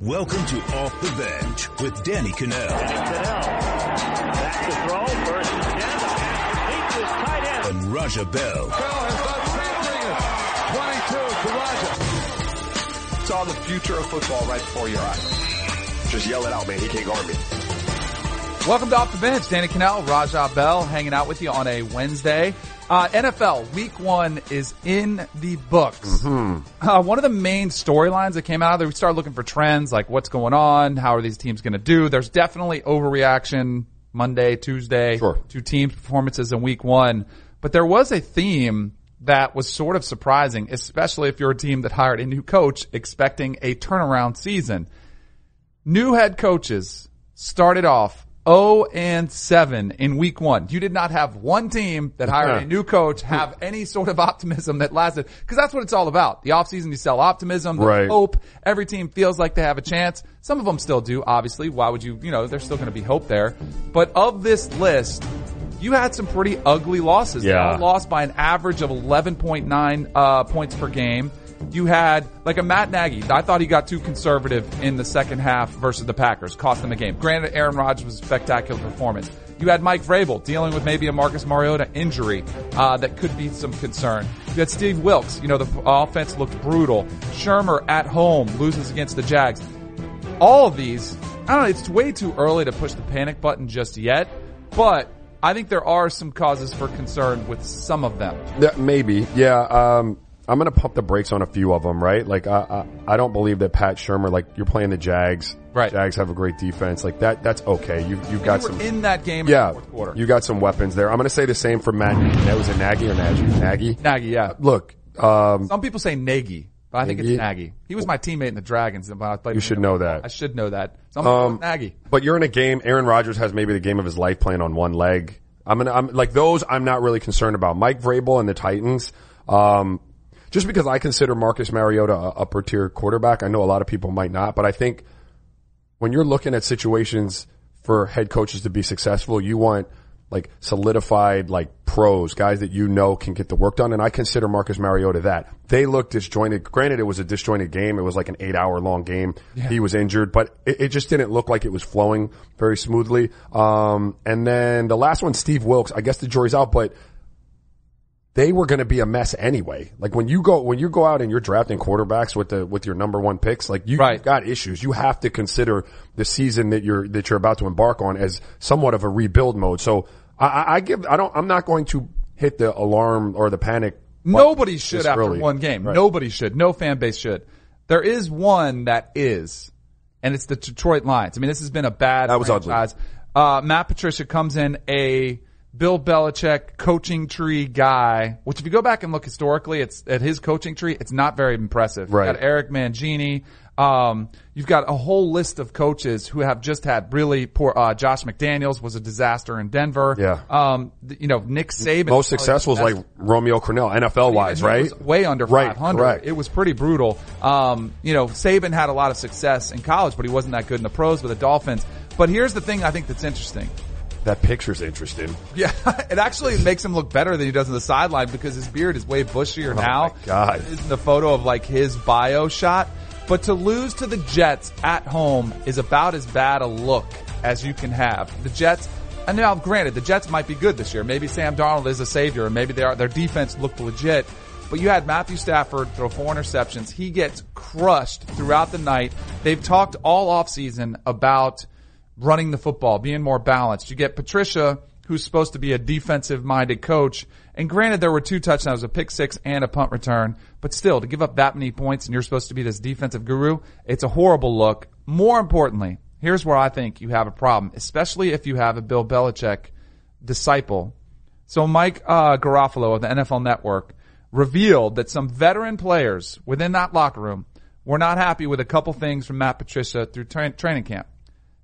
Welcome to Off the Bench with Danny Kanell. Cannell. Back to throw. First and ten. The pass complete to his tight end. And Raja Bell. Bell has done 22 to Raja. Saw the future of football right before your eyes. Just yell it out, man. He can't guard me. Welcome to Off the Bench. Danny Kanell, Raja Bell hanging out with you on a Wednesday. Uh, NFL week one is in the books. Mm-hmm. Uh, one of the main storylines that came out of there, we started looking for trends, like what's going on, how are these teams going to do. There's definitely overreaction Monday, Tuesday Sure. to teams' performances in week one. But there was a theme that was sort of surprising, especially if you're a team that hired a new coach expecting a turnaround season. New head coaches started off 0 and 7 in week one. You did not have one team that hired a new coach have any sort of optimism that lasted, because that's what it's all about. The offseason, you sell optimism, Right. hope. Every team feels like they have a chance. Some of them still do, obviously. Why would you, you know, there's still going to be hope there. But of this list, you had some pretty ugly losses. They Yeah. all lost by an average of 11.9 uh, points per game. You had like a Matt Nagy. I thought he got too conservative in the second half versus the Packers, cost them the game. Granted, Aaron Rodgers was a spectacular performance. You had Mike Vrabel dealing with maybe a Marcus Mariota injury uh, that could be some concern. You had Steve Wilks. You know the offense looked brutal. Shurmur at home loses against the Jags. All of these, I don't know. It's way too early to push the panic button just yet, but I think there are some causes for concern with some of them. Yeah, maybe. Yeah. Um, I'm going to pump the brakes on a few of them, right? Like, I, I, I don't believe that Pat Shurmur, like, you're playing the Jags. Right. Jags have a great defense. Like, that, that's okay. You, you've got were some. in that game in yeah. the fourth quarter. You got some weapons there. I'm going to say the same for Matt. That was a Nagy or Nagy? Nagy? Nagy, yeah. Look, um, Some people say Nagy, but I think it's Nagy? Nagy. He was my teammate in the Dragons. When I played You should know that. I should know that. So I'm gonna Nagy. But you're in a game. Aaron Rodgers has maybe the game of his life playing on one leg. I'm gonna. I'm like those. I'm not really concerned about. Mike Vrabel and the Titans. Um, just because I consider Marcus Mariota a upper tier quarterback, I know a lot of people might not, but I think when you're looking at situations for head coaches to be successful, you want like solidified like pros, guys that you know can get the work done. And I consider Marcus Mariota that. They look disjointed. Granted, it was a disjointed game. It was like an eight hour long game. He was injured, but it, it just didn't look like it was flowing very smoothly. Um, and then the last one, Steve Wilks, I guess the jury's out, but they were going to be a mess anyway. Like when you go when you go out and you're drafting quarterbacks with the with your number one picks, like you, Right. you've got issues. You have to consider the season that you're that you're about to embark on as somewhat of a rebuild mode. So I- I, I give I don't I'm not going to hit the alarm or the panic. Nobody should after early. one game. Right. Nobody should. No fan base should. There is one that is, and it's the Detroit Lions. I mean, this has been a bad That was ugly. franchise. Uh, Matt Patricia comes in a Bill Belichick coaching tree guy, which if you go back and look historically, it's at his coaching tree, it's not very impressive. Right. You got Eric Mangini. Um, you've got a whole list of coaches who have just had really poor, uh, Josh McDaniels was a disaster in Denver. Yeah. Um, you know, Nick Saban. Most successful is Best- like Romeo Crennel, NFL wise, right? was way under Right, 500. correct. It was pretty brutal. Um, you know, Saban had a lot of success in college, but he wasn't that good in the pros with the Dolphins. But here's the thing I think that's interesting. That picture's interesting. Yeah, it actually makes him look better than he does on the sideline because his beard is way bushier now. Oh my God. Is the photo of like his bio shot. But to lose to the Jets at home is about as bad a look as you can have. The Jets, and now granted, the Jets might be good this year. Maybe Sam Darnold is a savior and maybe they are, their defense looked legit. But you had Matthew Stafford throw four interceptions. He gets crushed throughout the night. They've talked all offseason about running the football, being more balanced. You get Patricia, who's supposed to be a defensive minded coach. And granted, there were two touchdowns, a pick six and a punt return, but still to give up that many points and you're supposed to be this defensive guru, it's a horrible look. More importantly, here's where I think you have a problem, especially if you have a Bill Belichick disciple. So Mike uh, Garafolo of the NFL Network revealed that some veteran players within that locker room were not happy with a couple things from Matt Patricia through tra- training camp.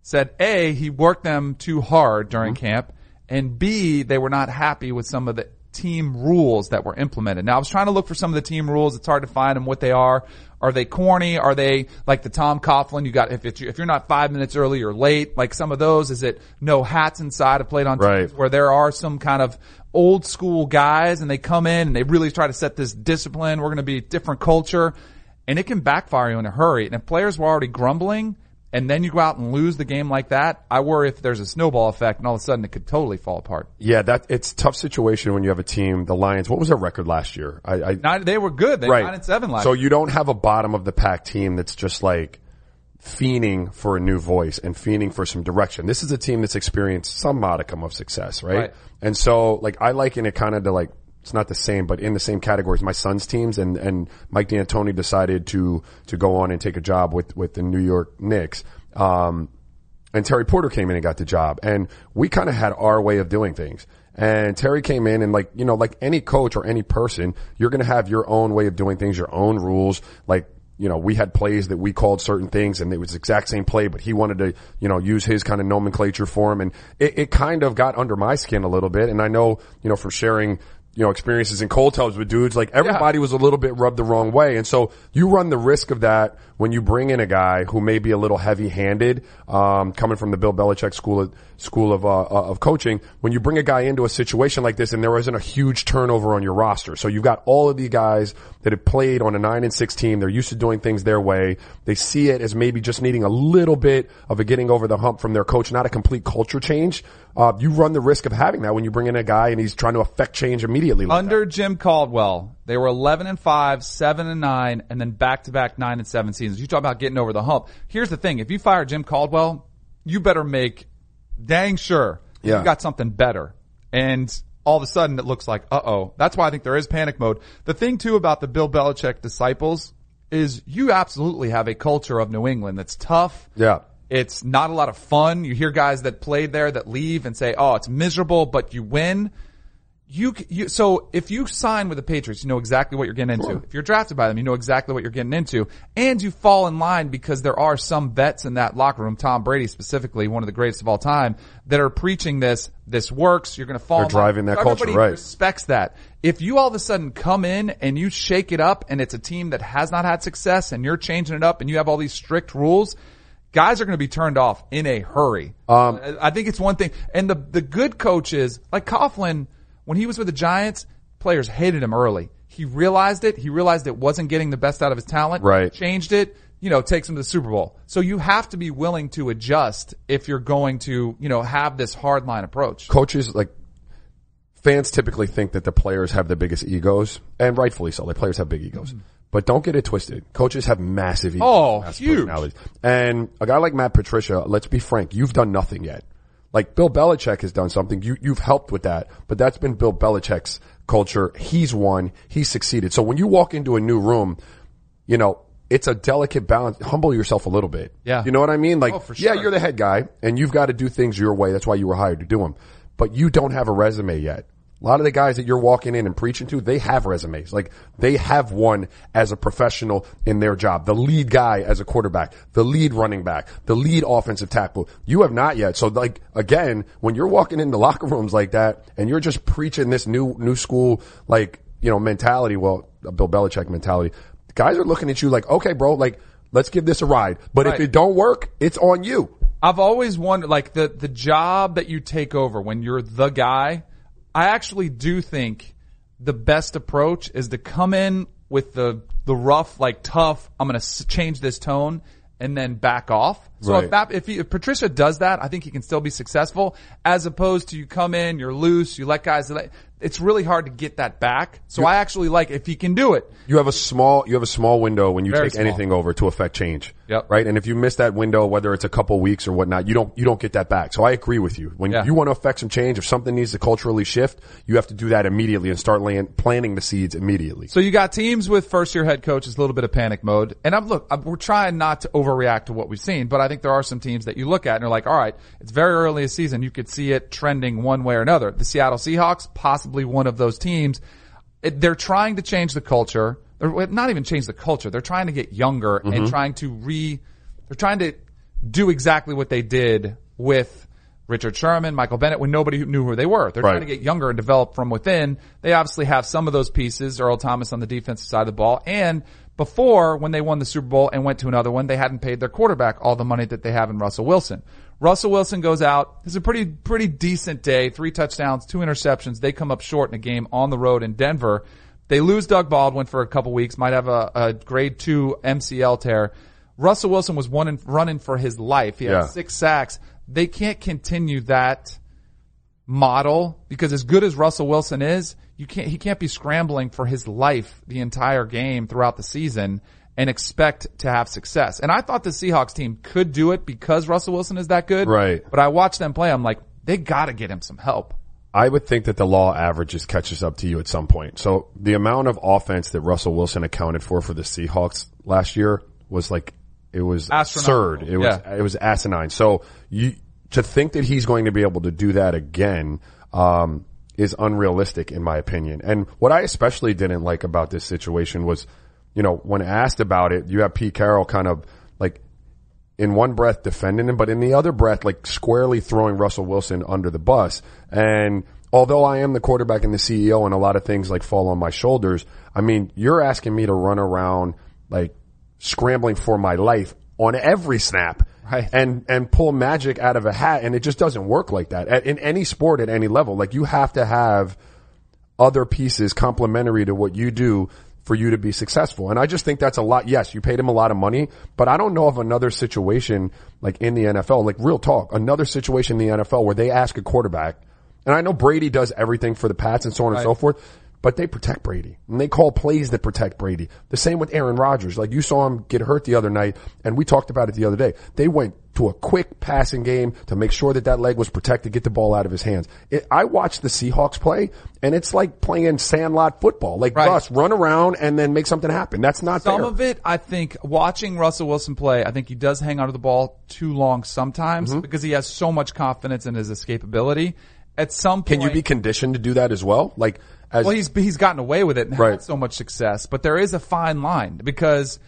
Said A, he worked them too hard during mm-hmm. camp, and B, they were not happy with some of the team rules that were implemented. Now I was trying to look for some of the team rules. It's hard to find them, what they are. Are they corny? Are they like the Tom Coughlin? You got, if it's, if you're not five minutes early or late, like some of those, is it no hats inside? I've played on Right. teams where there are some kind of old school guys and they come in and they really try to set this discipline. We're going to be a different culture. and it can backfire you in a hurry. And if players were already grumbling and then you go out and lose the game like that, I worry if there's a snowball effect and all of a sudden it could totally fall apart. Yeah, that it's a tough situation when you have a team. The Lions. What was their record last year? I, I Nine, they were good. They right nine and seven last So year. you don't have a bottom of the pack team that's just like fiending for a new voice and fiending for some direction. This is a team that's experienced some modicum of success, right? Right. And so, like, I liken it kind of to like it's not the same, but in the same categories, my Suns teams. And and Mike D'Antoni decided to to go on and take a job with with the New York Knicks. Um, and Terry Porter came in and got the job. And we kind of had our way of doing things. And Terry came in and like, you know, like any coach or any person, you're going to have your own way of doing things, your own rules. Like, you know, we had plays that we called certain things and it was the exact same play, but he wanted to, you know, use his kind of nomenclature for him. And it, it kind of got under my skin a little bit. And I know, you know, from sharing, you know, experiences in cold tubs with dudes, like everybody was a little bit rubbed the wrong way. And so you run the risk of that when you bring in a guy who may be a little heavy handed, um, coming from the Bill Belichick school of, school of, uh, of coaching. When you bring a guy into a situation like this and there isn't a huge turnover on your roster. So you've got all of the guys that have played on a nine and six team. They're used to doing things their way. They see it as maybe just needing a little bit of a getting over the hump from their coach, not a complete culture change. Uh, you run the risk of having that when you bring in a guy and he's trying to affect change immediately. Like Under Jim Caldwell, they were 11 and 5, 7 and 9, and then back to back 9 and 7 seasons. You talk about getting over the hump. Here's the thing. If you fire Jim Caldwell, you better make dang sure Yeah. you got something better. And all of a sudden it looks like, uh-oh. That's why I think there is panic mode. The thing too about the Bill Belichick disciples is you absolutely have a culture of New England that's tough. Yeah. It's not a lot of fun. You hear guys that played there that leave and say, "Oh, it's miserable, but you win." You, you so if you sign with the Patriots, you know exactly what you're getting into. If you're drafted by them, you know exactly what you're getting into, and you fall in line because there are some vets in that locker room. Tom Brady specifically, one of the greatest of all time, that are preaching this. This works. You're going to fall. They're in line. driving that So culture, everybody right. Respects that. If you all of a sudden come in and you shake it up, and it's a team that has not had success, and you're changing it up, and you have all these strict rules guys are going to be turned off in a hurry. Um, I think it's one thing. And the, the good coaches, like Coughlin, when he was with the Giants, players hated him early. He realized it. He realized it wasn't getting the best out of his talent. Right. Changed it, you know, takes him to the Super Bowl. So you have to be willing to adjust if you're going to, you know, have this hard line approach. coaches like fans typically think that the players have the biggest egos, and rightfully so. The players have big egos. Mm-hmm. But don't get it twisted. Coaches have massive egos. Oh, massive huge. And a guy like Matt Patricia, let's be frank, you've done nothing yet. Like Bill Belichick has done something. You, you've helped with that, but that's been Bill Belichick's culture. He's won. He's succeeded. So when you walk into a new room, you know, it's a delicate balance. Humble yourself a little bit. Yeah. You know what I mean? Like, Oh, for yeah, you're the head guy and you've got to do things your way. That's why you were hired to do them. But you don't have a resume yet. A lot of the guys that you're walking in and preaching to, they have resumes. Like they have one as a professional in their job. The lead guy as a quarterback, the lead running back, the lead offensive tackle. You have not yet. So like again, when you're walking into locker rooms like that and you're just preaching this new, new school, like, you know, mentality, well, Bill Belichick mentality, guys are looking at you like, okay, bro, like, let's give this a ride. But if it don't work, it's on you. I've always wondered, like the the job that you take over when you're the guy. I actually do think the best approach is to come in with the the rough, like tough. I'm going to change this tone and then back off. So Right. if that, if, he, if Patricia does that, I think he can still be successful. As opposed to you come in, you're loose, you let guys. It's really hard to get that back. So I actually like if he can do it. You have a small, you have a small window when you Very take small. anything over to affect change. Yep. Right. And if you miss that window, whether it's a couple weeks or whatnot, you don't, you don't get that back. So I agree with you. When Yeah. you want to affect some change, if something needs to culturally shift, you have to do that immediately and start laying, planting the seeds immediately. So you got teams with first year head coaches, a little bit of panic mode. And I'm, look, I'm, we're trying not to overreact to what we've seen, but I think there are some teams that you look at and you're like, all right, it's very early in the season. You could see it trending one way or another. The Seattle Seahawks, possibly one of those teams. They're trying to change the culture. They're not even change the culture. They're trying to get younger and mm-hmm. trying to re, they're trying to do exactly what they did with Richard Sherman, Michael Bennett, when nobody knew who they were. They're Right. trying to get younger and develop from within. They obviously have some of those pieces, Earl Thomas on the defensive side of the ball. And before, when they won the Super Bowl and went to another one, they hadn't paid their quarterback all the money that they have in Russell Wilson. Russell Wilson goes out. It's a pretty, pretty decent day. Three touchdowns, two interceptions. They come up short in a game on the road in Denver. They lose Doug Baldwin for a couple weeks, might have a, a grade two MCL tear. Russell Wilson was one in, running for his life. He had Yeah. six sacks. They can't continue that model because as good as Russell Wilson is, you can't, he can't be scrambling for his life the entire game throughout the season and expect to have success. And I thought the Seahawks team could do it because Russell Wilson is that good. Right. But I watched them play. I'm like, they gotta get him some help. I would think that the law averages catches up to you at some point. So the amount of offense that Russell Wilson accounted for for the Seahawks last year was like it was absurd. It was Yeah. it was asinine. So you to think that he's going to be able to do that again um, is unrealistic in my opinion. And what I especially didn't like about this situation was, you know, when asked about it, you have Pete Carroll kind of like in one breath defending him, but in the other breath, like squarely throwing Russell Wilson under the bus. And although I am the quarterback and the CEO and a lot of things like fall on my shoulders, I mean, you're asking me to run around like scrambling for my life on every snap. Right. And, and pull magic out of a hat. And it just doesn't work like that at, in any sport at any level. Like you have to have other pieces complementary to what you do for you to be successful. And I just think that's a lot. Yes, you paid him a lot of money, but I don't know of another situation like in the NFL, like real talk, another situation in the NFL where they ask a quarterback, and I know Brady does everything for the Pats and so on and so forth, but they protect Brady and they call plays that protect Brady. The same with Aaron Rodgers. Like you saw him get hurt the other night and we talked about it the other day. They went to a quick passing game to make sure that that leg was protected, get the ball out of his hands. It, I watched the Seahawks play and it's like playing sandlot football. Like Right. Russ, run around and then make something happen. That's not Some fair. of it, I think, watching Russell Wilson play, I think he does hang onto the ball too long sometimes Mm-hmm. because he has so much confidence in his escapability. At some point, Can you be conditioned to do that as well? Like, as, Well, he's he's gotten away with it and Right. had so much success, but there is a fine line because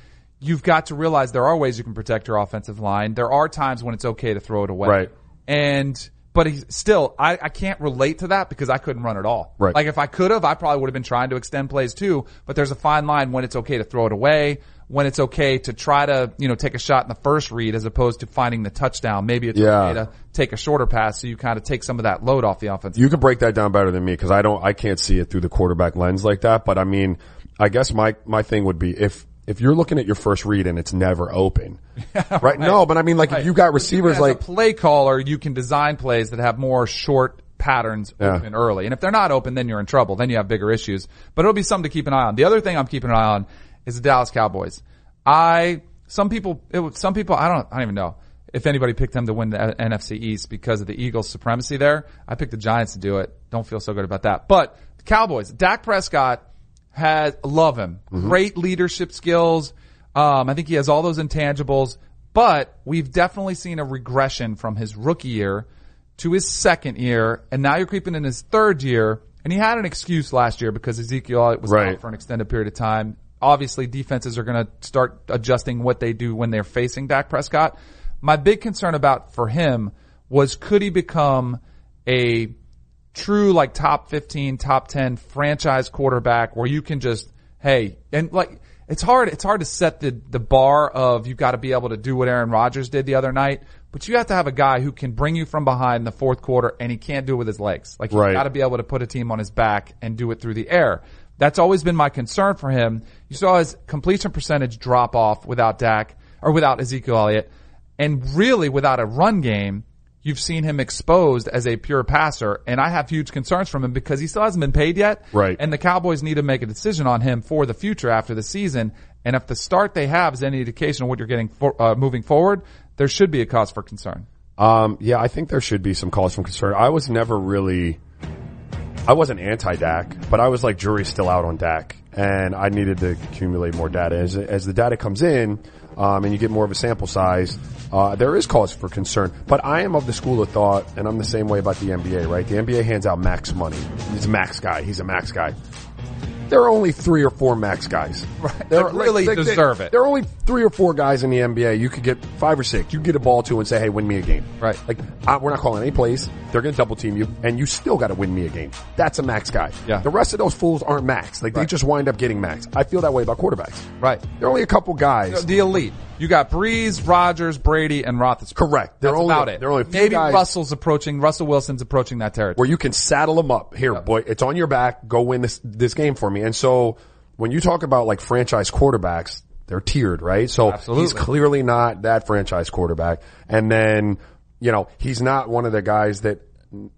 you've got to realize there are ways you can protect your offensive line. There are times when it's okay to throw it away, Right. And but he's still, I, I can't relate to that because I couldn't run at all. Right. Like if I could have, I probably would have been trying to extend plays too. But there's a fine line when it's okay to throw it away, when it's okay to try to you know take a shot in the first read as opposed to finding the touchdown. Maybe it's Yeah. okay to take a shorter pass so you kind of take some of that load off the offense. You can break that down better than me because I don't, I can't see it through the quarterback lens like that. But I mean, I guess my, my thing would be if, if you're looking at your first read and it's never open, right? No, but I mean, like if you got receivers As like, a play caller, you can design plays that have more short patterns Yeah. open early. And if they're not open, then you're in trouble. Then you have bigger issues. But it'll be something to keep an eye on. The other thing I'm keeping an eye on is the Dallas Cowboys. I some people it, some people I don't I don't even know if anybody picked them to win the NFC East because of the Eagles' supremacy there. I picked the Giants to do it. Don't feel so good about that. But the Cowboys, Dak Prescott has love him. Great leadership skills. Um, I think he has all those intangibles, but we've definitely seen a regression from his rookie year to his second year, and now you're creeping in his third year. And he had an excuse last year because Ezekiel was Right. out for an extended period of time. Obviously, defenses are going to start adjusting what they do when they're facing Dak Prescott. My big concern about for him was could he become a true like top 15, top 10 franchise quarterback where you can just, hey, and like, it's hard, it's hard to set the, the bar of you've got to be able to do what Aaron Rodgers did the other night, but you have to have a guy who can bring you from behind in the fourth quarter and he can't do it with his legs. Like he's Right. got to be able to put a team on his back and do it through the air. That's always been my concern for him. You saw his completion percentage drop off without Dak or without Ezekiel Elliott and really without a run game you've seen him exposed as a pure passer, and I have huge concerns from him because he still hasn't been paid yet. Right. And the Cowboys need to make a decision on him for the future after the season. And if the start they have is any indication of what you're getting for, uh, moving forward, there should be a cause for concern. Um, yeah, I think there should be some cause for concern. I was never really, I wasn't anti Dak, but I was like, jury's still out on Dak, and I needed to accumulate more data. As, as the data comes in, um, and you get more of a sample size, uh, there is cause for concern. But I am of the school of thought, and I'm the same way about the NBA, right? The NBA hands out max money. He's a max guy. He's a max guy. There are only three or four max guys. Right. That really they, deserve it. There are only three or four guys in the NBA. You could get five or six. You get a ball to and say, "Hey, win me a game." Right. Like I, we're not calling any plays. They're going to double team you, and you still got to win me a game. That's a max guy. Yeah. The rest of those fools aren't max. Like they just wind up getting max. I feel that way about quarterbacks. Right. There are only a couple guys. The elite. You got Brees, Rodgers, Brady, and Roethlisberger. Correct. They're That's only- about it. they're only Maybe guys- Russell's approaching, Russell Wilson's approaching that territory. where you can saddle them up. Here, boy, it's on your back. Go win this this game for me. And so when you talk about like franchise quarterbacks, they're tiered, right? So Absolutely. he's clearly not that franchise quarterback. And then you know he's not one of the guys that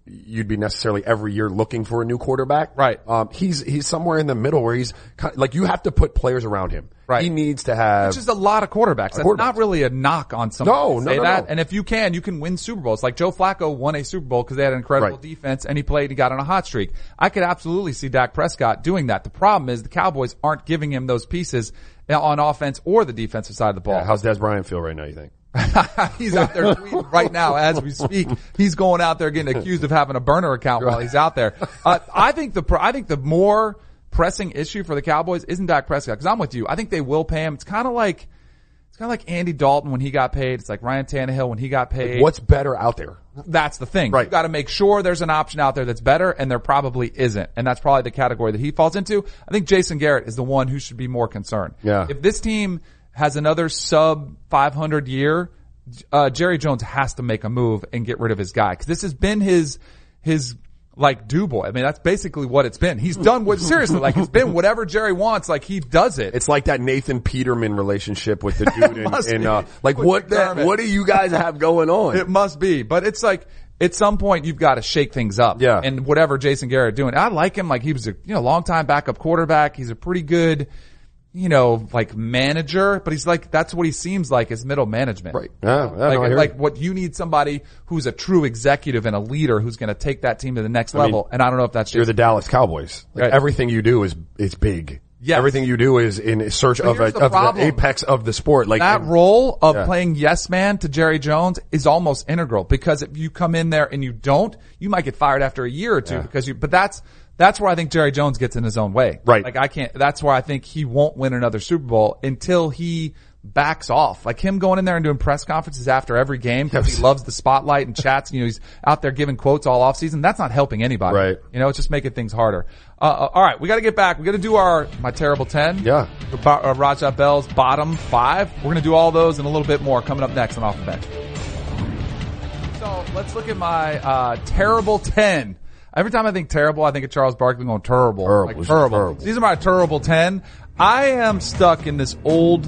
you'd be necessarily every year looking for a new quarterback. Right. Um, he's he's somewhere in the middle where he's kind like you have to put players around him. Right. He needs to have. Which is a lot of quarterbacks. That's quarterbacks. not really a knock on someone. No, no, say no, that. no. And if you can, you can win Super Bowls. Like Joe Flacco won a Super Bowl because they had an incredible Right. defense and he played, he got on a hot streak. I could absolutely see Dak Prescott doing that. The problem is the Cowboys aren't giving him those pieces on offense or the defensive side of the ball. How's Dez Bryant feel right now? You think? he's out there tweeting right now as we speak. He's going out there getting accused of having a burner account while he's out there. Uh, I think the, I think the more pressing issue for the Cowboys isn't Dak Prescott because I'm with you. I think they will pay him. It's kind of like, it's kind of like Andy Dalton when he got paid. It's like Ryan Tannehill when he got paid. What's better out there? That's the thing. Right. You got to make sure there's an option out there that's better, and there probably isn't. And that's probably the category that he falls into. I think Jason Garrett is the one who should be more concerned. Yeah. If this team has another sub 500 year, uh, Jerry Jones has to make a move and get rid of his guy because this has been his his like do boy. I mean, that's basically what it's been. He's done what seriously like it's been whatever Jerry wants. Like he does it. It's like that Nathan Peterman relationship with the dude in, in uh, like With what the, what do you guys have going on? It must be, but it's like at some point you've got to shake things up. Yeah. And whatever Jason Garrett doing, I like him. Like he was a you know long time backup quarterback. He's a pretty good, you know, like manager. But he's like that's what he seems like is middle management. Right. Yeah, yeah, like no, like what you need somebody who's a true executive and a leader who's going to take that team to the next level. and I don't know if that's You're the Dallas Cowboys. Like Right. everything you do is is big. Yes. Everything you do is in search of, a, the of the apex of the sport. Like that and- role of Yeah. playing yes man to Jerry Jones is almost integral because if you come in there and you don't, you might get fired after a year or two because you, but that's, that's where I think Jerry Jones gets in his own way. Right. Like I can't, that's where I think he won't win another Super Bowl until he backs off. Like him going in there and doing press conferences after every game because Yes. he loves the spotlight and chats. You know, he's out there giving quotes all off season. That's not helping anybody. Right. You know, it's just making things harder. Uh, uh, all right. We got to get back. We got to do our, my terrible 10. Yeah. Uh, Raja Bell's bottom five. We're going to do all those and a little bit more coming up next on Off the Bench. So let's look at my uh, terrible 10. Every time I think terrible, I think of Charles Barkley going terrible. Terrible. Like terrible. terrible. These are my terrible 10. I am stuck in this old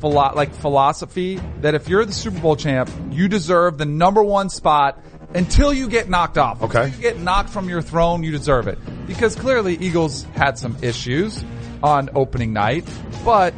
philo- like philosophy that if you're the Super Bowl champ, you deserve the number one spot until you get knocked off. Okay. Until you get knocked from your throne, you deserve it. Because clearly Eagles had some issues on opening night, but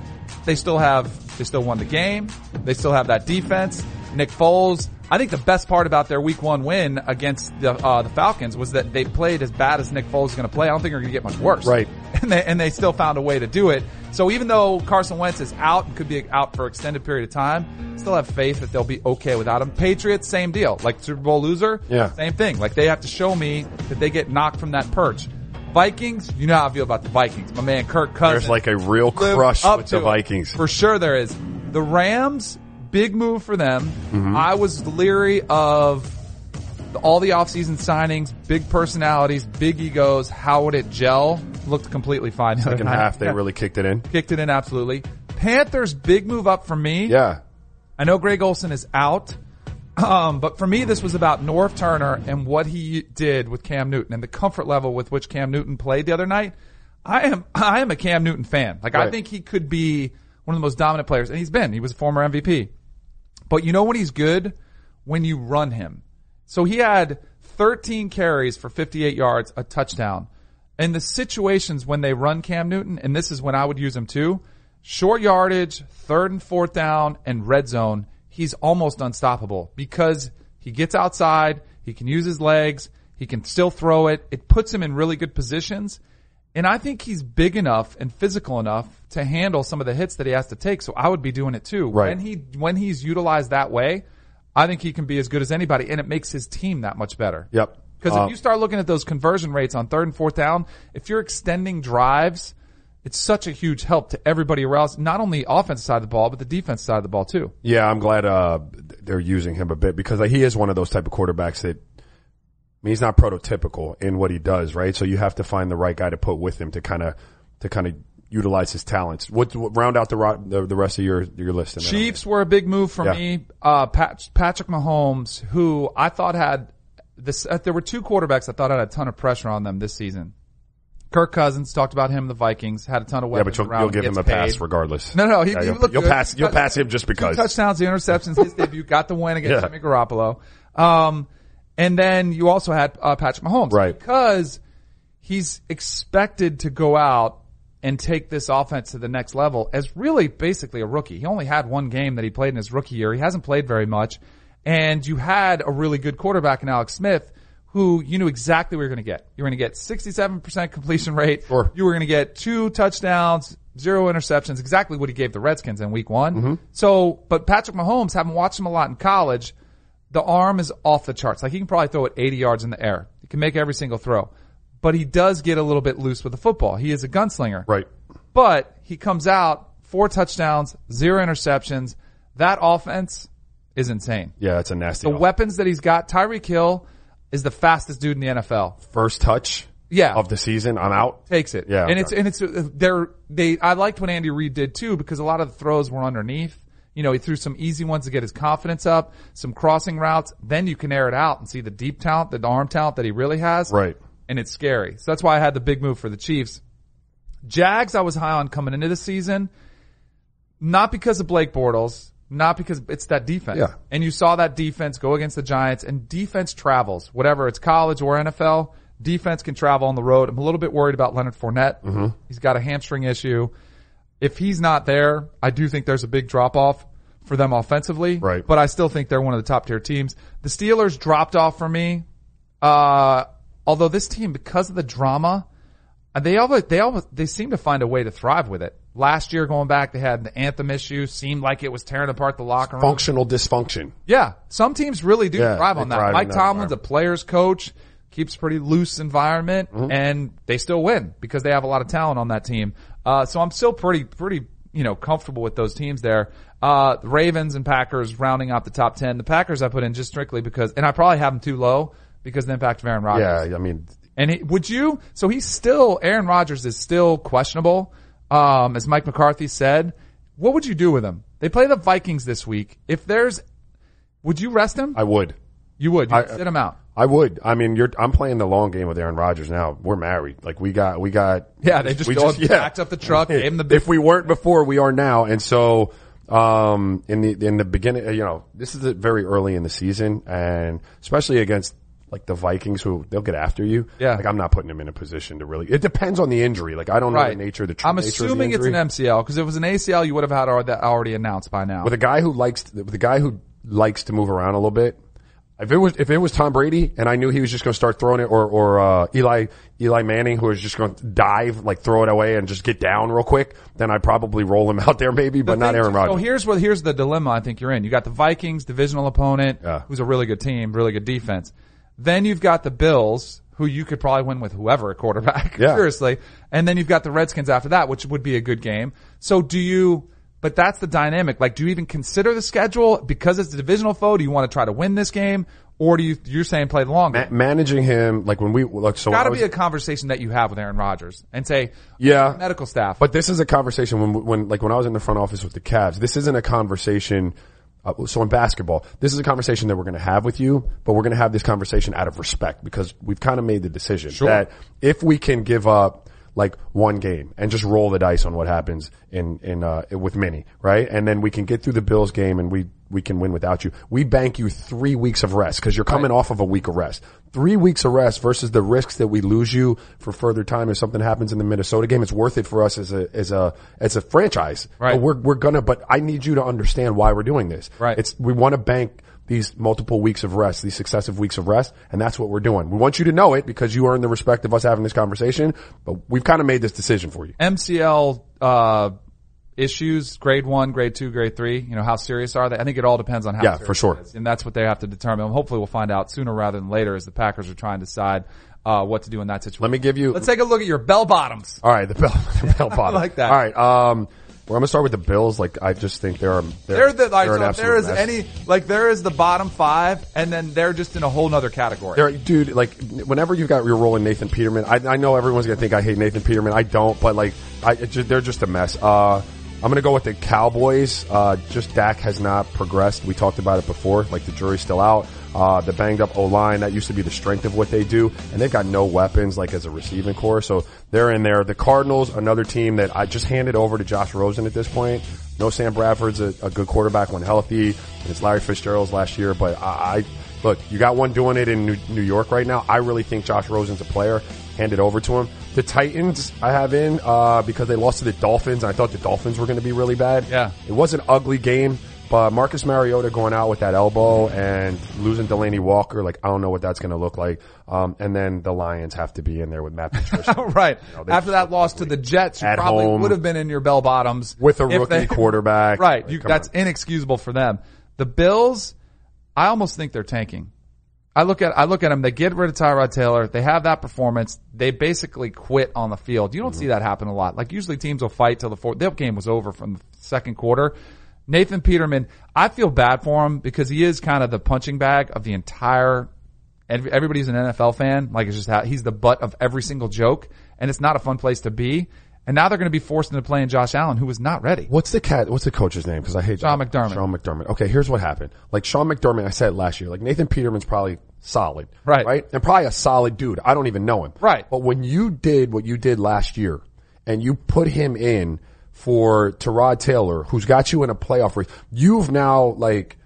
they still have, they still won the game. They still have that defense. Nick Foles. I think the best part about their week one win against the, uh, the Falcons was that they played as bad as Nick Foles is going to play. I don't think they're going to get much worse. Right. And they, and they still found a way to do it. So even though Carson Wentz is out and could be out for an extended period of time, still have faith that they'll be okay without him. Patriots, same deal. Like Super Bowl loser, Yeah. same thing. Like they have to show me that they get knocked from that perch. Vikings, you know how I feel about the Vikings. My man Kirk Cousins. There's like a real crush with the it. Vikings. For sure there is. The Rams, big move for them. Mm-hmm. I was leery of all the offseason signings, big personalities, big egos. How would it gel? Looked completely fine. the Second half, they Yeah. really kicked it in. kicked it in absolutely. Panthers, big move up for me. Yeah. I know Greg Olsen is out. Um, but for me, this was about Norv Turner and what he did with Cam Newton and the comfort level with which Cam Newton played the other night. I am, I am a Cam Newton fan. Like I think he could be one of the most dominant players and he's been, he was a former MVP. But you know when he's good? When you run him. So he had 13 carries for 58 yards, a touchdown. In the situations when they run Cam Newton, and this is when I would use him too, short yardage, third and fourth down, and red zone, he's almost unstoppable because he gets outside, he can use his legs, he can still throw it. It puts him in really good positions. And I think he's big enough and physical enough to handle some of the hits that he has to take. So I would be doing it too. Right. When he, when he's utilized that way, I think he can be as good as anybody and it makes his team that much better. Yep. Because Uh, if you start looking at those conversion rates on third and fourth down, if you're extending drives, it's such a huge help to everybody else, not only offensive side of the ball, but the defense side of the ball too. Yeah, I'm glad uh, they're using him a bit because he is one of those type of quarterbacks that I mean, he's not prototypical in what he does, right? So you have to find the right guy to put with him to kind of to kind of utilize his talents. What, what round out the, the the rest of your your list? Chiefs were a big move for Yeah. me. Uh, Pat, Patrick Mahomes, who I thought had this, uh, there were two quarterbacks I thought had a ton of pressure on them this season. Kirk Cousins talked about him, the Vikings had a ton of Yeah, weapons but you'll, around. you'll give him a pass regardless. No, no, he, Yeah, he you'll, you'll pass. You'll pass him just Two because. touchdowns, the interceptions, his debut, got the win against Yeah. Jimmy Garoppolo. Um, and then you also had uh, Patrick Mahomes, Right. Because he's expected to go out and take this offense to the next level as really basically a rookie. He only had one game that he played in his rookie year. He hasn't played very much, and you had a really good quarterback in Alex Smith. Who you knew exactly what you were going to get. You were going to get 67% completion rate. Sure. You were going to get two touchdowns, zero interceptions, exactly what he gave the Redskins in week one. Mm-hmm. So, but Patrick Mahomes, having watched him a lot in college, the arm is off the charts. Like he can probably throw it 80 yards in the air. He can make every single throw. But he does get a little bit loose with the football. He is a gunslinger. Right. But he comes out, four touchdowns, zero interceptions. That offense is insane. Yeah, it's a nasty. The off- weapons that he's got, Tyreek Hill is the fastest dude in the NFL. first touch. Yeah. Of the season, I'm out. takes it. Yeah, and okay. it's and it's they're they. I liked what Andy Reid did too because a lot of the throws were underneath. You know, he threw some easy ones to get his confidence up, some crossing routes. Then you can air it out and see the deep talent, the arm talent that he really has. Right. And it's scary. So that's why I had the big move for the Chiefs. Jags, I was high on coming into the season, not because of Blake Bortles, not because it's that defense. Yeah. And you saw that defense go against the Giants and defense travels, whatever it's college or NFL, defense can travel on the road. I'm a little bit worried about Leonard Fournette. Mm-hmm. He's got a hamstring issue. If he's not there, I do think there's a big drop off for them offensively. Right. But I still think they're one of the top tier teams. The Steelers dropped off for me. Uh, although this team, because of the drama, uh, they always, they always, they seem to find a way to thrive with it. Last year going back, they had the anthem issue, seemed like it was tearing apart the locker room. Functional dysfunction. Yeah, some teams really do Yeah, thrive on that. thrive Mike Tomlin's a player's coach, keeps pretty loose environment, Mm-hmm. and they still win because they have a lot of talent on that team. Uh, so I'm still pretty, pretty, you know, comfortable with those teams there. Uh, the Ravens and Packers rounding out the top 10. The Packers I put in just strictly because, and I probably have them too low because of the impact of Aaron Rodgers. Yeah, I mean, And he, would you? So he's still Aaron Rodgers is still questionable, um, as Mike McCarthy said. What would you do with him? They play the Vikings this week. If there's, would you rest him? I would. you would. You I- sit him out. I would. I mean, you're. I'm playing the long game with Aaron Rodgers now. We're married. Like we got. We got. Yeah, they just we go- packed up the truck, gave the If we weren't before, we are now. And so, um, in the in the beginning, you know, this is very early in the season, and especially against like the Vikings, who they'll get after you. Yeah. Like I'm not putting him in a position to really. It depends on the injury. Like I don't know the nature, the true I'm of assuming it's an. MCL because if it was an ACL, you would have had that already announced by now. with a guy who likes with a guy who likes to move around a little bit. If it was if it was Tom Brady and I knew he was just going to start throwing it, or or uh, Eli Eli Manning who was just going to dive like throw it away and just get down real quick, then I'd probably roll him out there maybe, but The not Aaron too- So Rodgers. here's what here's the dilemma I think you're in. You got the Vikings, divisional opponent, Yeah. who's a really good team, really good defense. Then you've got the Bills, who you could probably win with whoever at quarterback. Yeah. Seriously. And then you've got the Redskins after that, which would be a good game. So do you but that's the dynamic. Like, do you even consider the schedule because it's a divisional foe? Do you want to try to win this game, or do you you're saying play the long game? Ma- managing him like when we look so got to be a conversation that you have with Aaron Rodgers and say, Yeah. medical staff. But this is a conversation when, when, like when I was in the front office with the Cavs, this isn't a conversation. Uh, so in basketball, this is a conversation that we're going to have with you, but we're going to have this conversation out of respect because we've kind of made the decision that if we can give up like one game and just roll the dice on what happens in, in, uh, with Minnie, right? And then we can get through the Bills game and we, we can win without you. We bank you three weeks of rest because you're coming off of a week of rest. Three weeks of rest versus the risks that we lose you for further time if something happens in the Minnesota game. It's worth it for us as a, as a, as a franchise. Right. But we're, we're gonna, but I need you to understand why we're doing this. Right. It's, we want to bank these multiple weeks of rest, these successive weeks of rest, and that's what we're doing. We want you to know it because you earn the respect of us having this conversation, but we've kind of made this decision for you. MCL uh, issues, grade one, grade two, grade three. You know, how serious are they? I think it all depends on how. Yeah, serious for sure. it is. and that's what they have to determine. Hopefully, we'll find out sooner rather than later as the Packers are trying to decide uh, what to do in that situation. Let me give you, Let's take a look at your bell bottoms. all right, the bell, the Bill bottom. like that. All right, um, well, I'm gonna start with the Bills. Like, I just think they're, They're the like, so there is mess. any like there is the bottom five, and then they're just in a whole nother category. They're, dude, like, whenever you've got, you're rolling Nathan Peterman, I, I know everyone's gonna think I hate Nathan Peterman. I don't, but like, I, it ju- they're just a mess. Uh, I'm going to go with the Cowboys. Uh, just Dak has not progressed. We talked about it before. Like the jury's still out. Uh, the banged up O line that used to be the strength of what they do, and they've got no weapons like as a receiving corps. So they're in there. The Cardinals, another team that I just handed over to Josh Rosen at this point. No Sam Bradford's a, a good quarterback when healthy. It's Larry Fitzgerald's last year, but I, I look, you got one doing it in New, New York right now. I really think Josh Rosen's a player. Hand it over to him. The Titans I have in uh, because they lost to the Dolphins. I thought the Dolphins were going to be really bad. Yeah. it was an ugly game. But Marcus Mariota going out with that elbow and losing Delanie Walker, like I don't know what that's going to look like. Um, and then the Lions have to be in there with Matt Patricia. right. know, After that loss to the Jets, you probably home. would have been in your bell bottoms With a rookie quarterback. Right. Like, You, that's on. inexcusable for them. The Bills, I almost think they're tanking. I look at I look at them. They get rid of Tyrod Taylor. They have that performance. They basically quit on the field. You don't see that happen a lot. Like usually teams will fight till the fourth. Their game was over from the second quarter. Nathan Peterman, I feel bad for him because he is kind of the punching bag of the entire. Everybody's an NFL fan. Like it's just how he's the butt of every single joke, and it's not a fun place to be. And now they're going to be forced into playing Josh Allen, who was not ready. What's the cat? What's the coach's name? Because I hate Sean McDermott. Sean McDermott. Okay, here's what happened. Like Sean McDermott, I said last year. Like Nathan Peterman's probably solid, Right. Right, and probably a solid dude. I don't even know him, Right. But when you did what you did last year, and you put him in for Tyrod Taylor, who's got you in a playoff race, you've now like.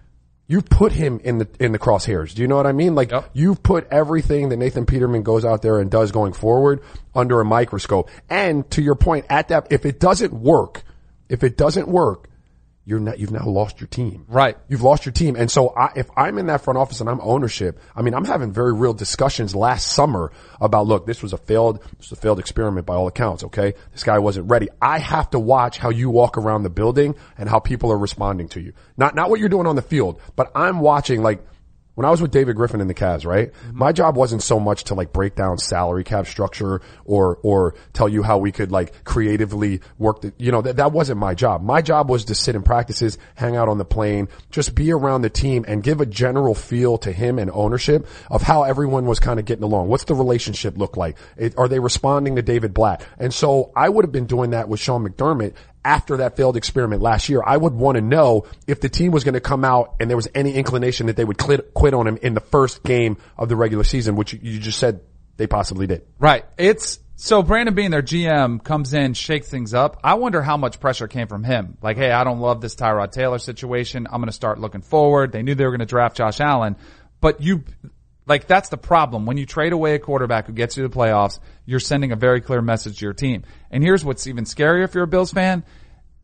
You've put him in the in the crosshairs. Do you know what I mean? Like Yep. you've put everything that Nathan Peterman goes out there and does going forward under a microscope. And to your point, at that, if it doesn't work, if it doesn't work, you're not, you've now lost your team. Right. You've lost your team. And so I, if I'm in that front office and I'm ownership, I mean, I'm having very real discussions last summer about, look, this was a failed, this was a failed experiment by all accounts. Okay. This guy wasn't ready. I have to watch how you walk around the building and how people are responding to you. Not, not what you're doing on the field, but I'm watching like, when I was with David Griffin in the Cavs, right? Mm-hmm. My job wasn't so much to like break down salary cap structure or, or tell you how we could like creatively work the, you know, that, that wasn't my job. My job was to sit in practices, hang out on the plane, just be around the team and give a general feel to him and ownership of how everyone was kind of getting along. What's the relationship look like? It, are they responding to David Blatt? And so I would have been doing that with Sean McDermott after that failed experiment last year, I would want to know if the team was going to come out and there was any inclination that they would quit, on him in the first game of the regular season, which you- you just said they possibly did. Right. It's so Brandon Beane their GM, comes in, shakes things up. I wonder how much pressure came from him. Like, hey, I don't love this Tyrod Taylor situation. I'm going to start looking forward. They knew they were going to draft Josh Allen, but you, like, that's the problem. When you trade away a quarterback who gets you to the playoffs, you're sending a very clear message to your team. And here's what's even scarier if you're a Bills fan.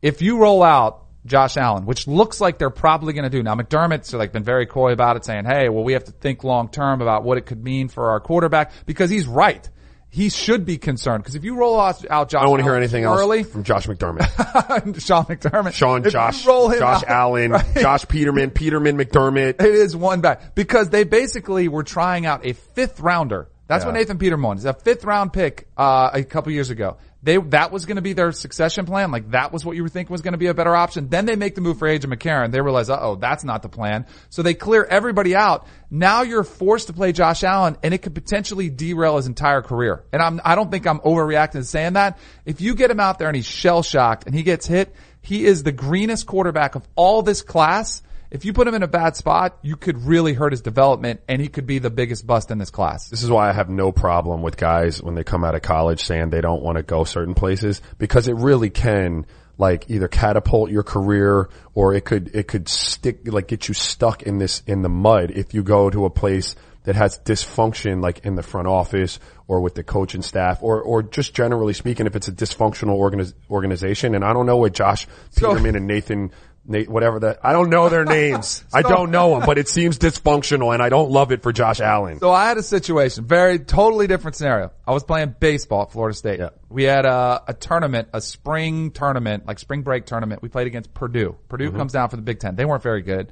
If you roll out Josh Allen, which looks like they're probably going to do. Now McDermott's like been very coy about it saying, Hey, well, we have to think long term about what it could mean for our quarterback because he's right. He should be concerned because if you roll out, out Josh I don't want to hear anything early, else from Josh McDermott. Sean McDermott, Sean, if Josh, Josh out- Allen, Right. Josh Peterman, Peterman McDermott. It is one back because they basically were trying out a fifth rounder. That's what Nathan Peterman is. A fifth round pick, uh, a couple years ago. They, that was going to be their succession plan. Like that was what you were thinking was going to be a better option. Then they make the move for AJ McCarron. They realize, uh oh, that's not the plan. So they clear everybody out. Now you're forced to play Josh Allen and it could potentially derail his entire career. And I'm, I don't think I'm overreacting to saying that. If you get him out there and he's shell shocked and he gets hit, he is the greenest quarterback of all this class. If you put him in a bad spot, you could really hurt his development and he could be the biggest bust in this class. This is why I have no problem with guys when they come out of college saying they don't want to go certain places because it really can like either catapult your career or it could, it could stick, like get you stuck in this, in the mud if you go to a place that has dysfunction like in the front office or with the coaching staff or, or just generally speaking if it's a dysfunctional organiz- organization. And I don't know what Josh Peterman and Nathan whatever that, I don't know their names. I don't know them, but it seems dysfunctional and I don't love it for Josh Allen. So I had a situation, very totally different scenario. I was playing baseball at Florida State. Yeah. We had a, a tournament, a spring tournament, like spring break tournament. We played against Purdue. Purdue Mm-hmm. comes down for the Big Ten. They weren't very good.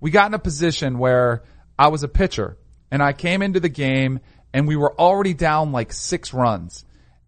We got in a position where I was a pitcher and I came into the game and we were already down like six runs.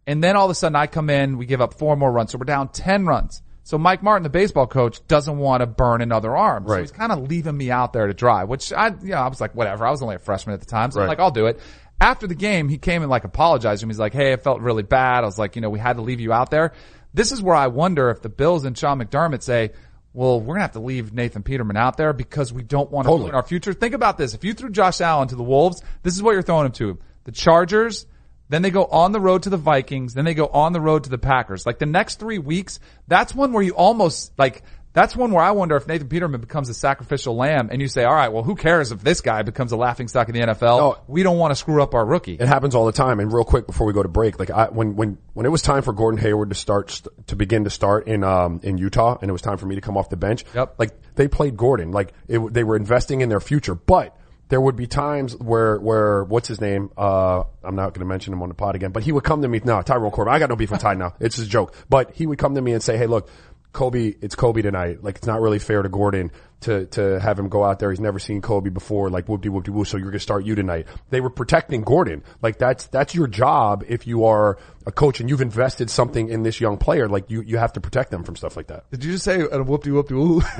And then all of a sudden I come in, we give up four more runs. So we're down 10 runs. So Mike Martin, the baseball coach, doesn't want to burn another arm. So he's kind of leaving me out there to dry, which I, you know, I was like, whatever. I was only a freshman at the time. So I'm like, I'll do it. After the game, he came and like apologized to me. He's like, Hey, I felt really bad. I was like, you know, we had to leave you out there. This is where I wonder if the Bills and Sean McDermott say, well, we're gonna have to leave Nathan Peterman out there because we don't want to Totally. ruin our future. Think about this. If you threw Josh Allen to the Wolves, this is what you're throwing him to. The Chargers, then they go on the road to the Vikings, then they go on the road to the Packers. Like the next three weeks, that's one where you almost like that's one where I wonder if Nathan Peterman becomes a sacrificial lamb and you say, all right, well, who cares if this guy becomes a laughing stock in the NFL? No. we don't want to screw up our rookie. It happens all the time. And real quick before we go to break, like I, when when when it was time for Gordon Hayward to start to begin to start in um in Utah, and it was time for me to come off the bench. Yep. Like they played Gordon, like it, they were investing in their future, but. There would be times where, where, what's his name? Uh, I'm not going to mention him on the pod again, but he would come to me. No, Tyrone Corbin. I got no beef with Ty now. It's just a joke. But he would come to me and say, Hey, look, Kobe, it's Kobe tonight. Like it's not really fair to Gordon to, to have him go out there. He's never seen Kobe before. Like whoop de whoop de woo. So you're going to start you tonight. They were protecting Gordon. Like that's, that's your job if you are a coach and you've invested something in this young player. Like you, you have to protect them from stuff like that. Did you just say a whoop de whoop de woo?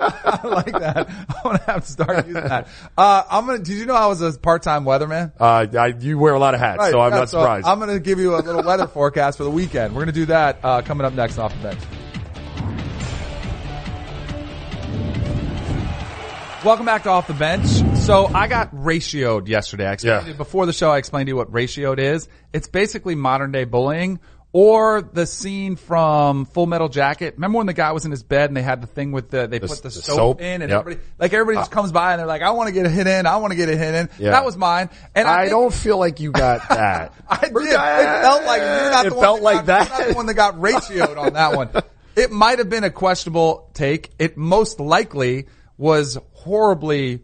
I like that. I'm gonna have to start using that. Uh, I'm gonna. Did you know I was a part-time weatherman? Uh, I, you wear a lot of hats, Right, so I'm yeah, not surprised. I'm gonna give you a little weather forecast for the weekend. We're gonna do that uh, coming up next off the bench. Welcome back to Off the Bench. So I got ratioed yesterday. I explained Yeah. before the show. I explained to you what ratioed is. It's basically modern day bullying or the scene from Full Metal Jacket. Remember when the guy was in his bed and they had the thing with the, they put the, the soap, soap? in and Yep. everybody, like everybody just ah. comes by and they're like, I want to get a hit in. I want to get a hit in. Yeah. That was mine. And I, I think- don't feel like you got that. I did. It felt like you're not It the one felt that like got, that. You're not the one that got ratioed on that one. It might have been a questionable take. It most likely was horribly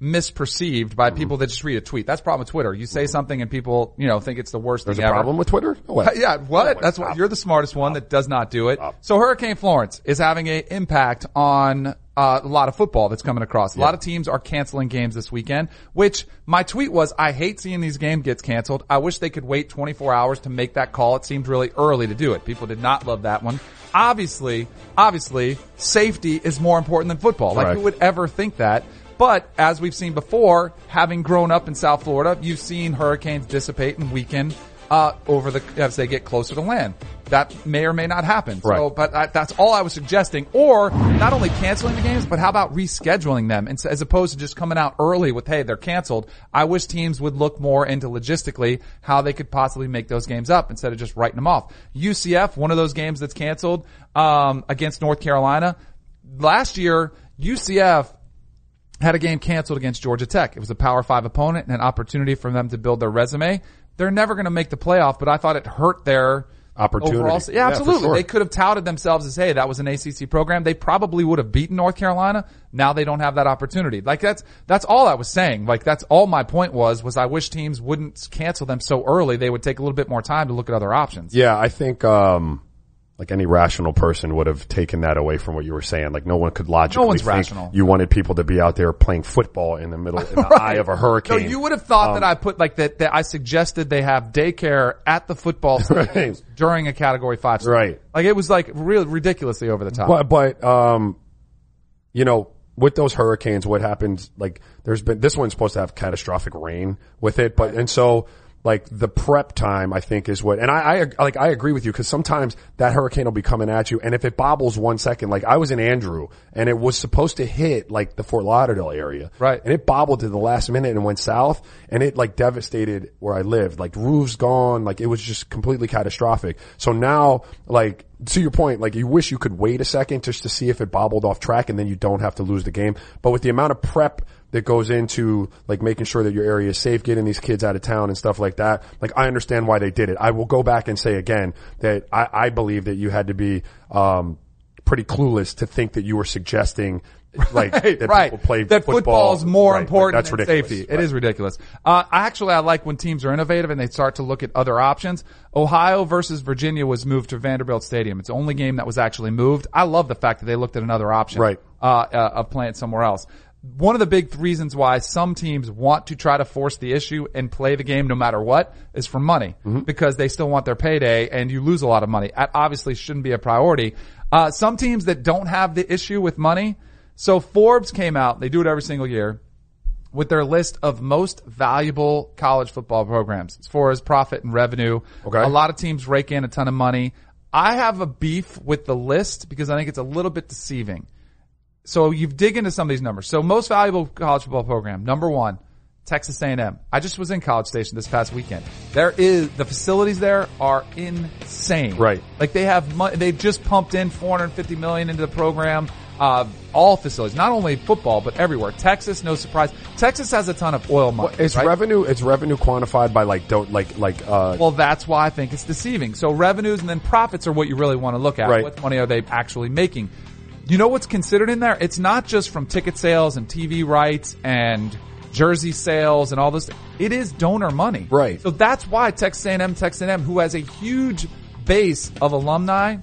misperceived by Mm-hmm. people that just read a tweet. That's the problem with Twitter. You say something and people, you know, think it's the worst There's thing a ever. problem with Twitter? No. Yeah, what? That's what you're the smartest one that does not do it. So Hurricane Florence is having an impact on uh, a lot of football that's coming across. A lot of teams are canceling games this weekend, which my tweet was, I hate seeing these games gets canceled. I wish they could wait 24 hours to make that call. It seemed really early to do it. People did not love that one. Obviously, obviously, safety is more important than football. Like Correct. who would ever think that? But as we've seen before, having grown up in South Florida, you've seen hurricanes dissipate and weaken uh, over the as they get closer to land. That may or may not happen. So, but I, that's all I was suggesting. Or not only canceling the games, but how about rescheduling them and, as opposed to just coming out early with, hey, they're canceled. I wish teams would look more into logistically how they could possibly make those games up instead of just writing them off. UCF, one of those games that's canceled um, against North Carolina. Last year, UCF had a game canceled against Georgia Tech. It was a Power Five opponent and an opportunity for them to build their resume. They're never going to make the playoff, but I thought it hurt their Opportunity. Overall, Yeah, yeah, absolutely. sure. They could have touted themselves as, hey, that was an ACC program. They probably would have beaten North Carolina. Now they don't have that opportunity. Like that's, that's all I was saying. Like that's all my point was, was I wish teams wouldn't cancel them so early. They would take a little bit more time to look at other options. Yeah, I think um like any rational person would have taken that away from what you were saying. Like no one could logically no one's think rational. you wanted people to be out there playing football in the middle in the eye of a No, hurricane. you would have thought that I put like that, that I suggested they have daycare at the football stadiums during a category five. season. Right. Like it was like really ridiculously over the top. But but um, you know, with those hurricanes, what happens? Like, there's been this one's supposed to have catastrophic rain with it, but and so like the prep time, I think is what. And I, I like I agree with you because sometimes that hurricane will be coming at you, and if it bobbles one second, like I was in Andrew, and it was supposed to hit like the Fort Lauderdale area, Right. And it bobbled to the last minute and went south, and it like devastated where I lived. Like roofs gone, like it was just completely catastrophic. So now, like to your point, like you wish you could wait a second just to see if it bobbled off track, and then you don't have to lose the game. But with the amount of prep that goes into like making sure that your area is safe, getting these kids out of town and stuff like that, like I understand why they did it. I will go back and say again that I, I believe that you had to be um, pretty clueless to think that you were suggesting like Right, that right. people play that football, is more Right, like, important that's than ridiculous. safety. Right. is ridiculous. Uh, actually, I like when teams are innovative and they start to look at other options. Ohio versus Virginia was moved to Vanderbilt Stadium. It's the only game that was actually moved. I love the fact that they looked at another option. Right. Uh, uh, of playing somewhere else. One of the big reasons why some teams want to try to force the issue and play the game no matter what is for money Mm-hmm. because they still want their payday and you lose a lot of money. That obviously shouldn't be a priority. Uh, some teams that don't have the issue with money. So Forbes came out, they do it every single year with their list of most valuable college football programs as far as profit and revenue. Okay. A lot of teams rake in a ton of money. I have a beef with the list because I think it's a little bit deceiving. So you've dig into some of these numbers. So most valuable college football program, number one, Texas A&M. I just was in College Station this past weekend. There is the facilities there are insane. Right. Like they have money. They've just pumped in 450 million into the program. Uh, all facilities, not only football but everywhere. Texas, no surprise. Texas has a ton of oil money. It's right? revenue. It's revenue quantified by like don't like like uh Well, that's why I think it's deceiving. So revenues and then profits are what you really want to look at. Right. What money are they actually making? You know what's considered in there? It's not just from ticket sales and TV rights and jersey sales and all this. It is donor money. Right. So that's why Texas A&M, Texas A&M, who has a huge base of alumni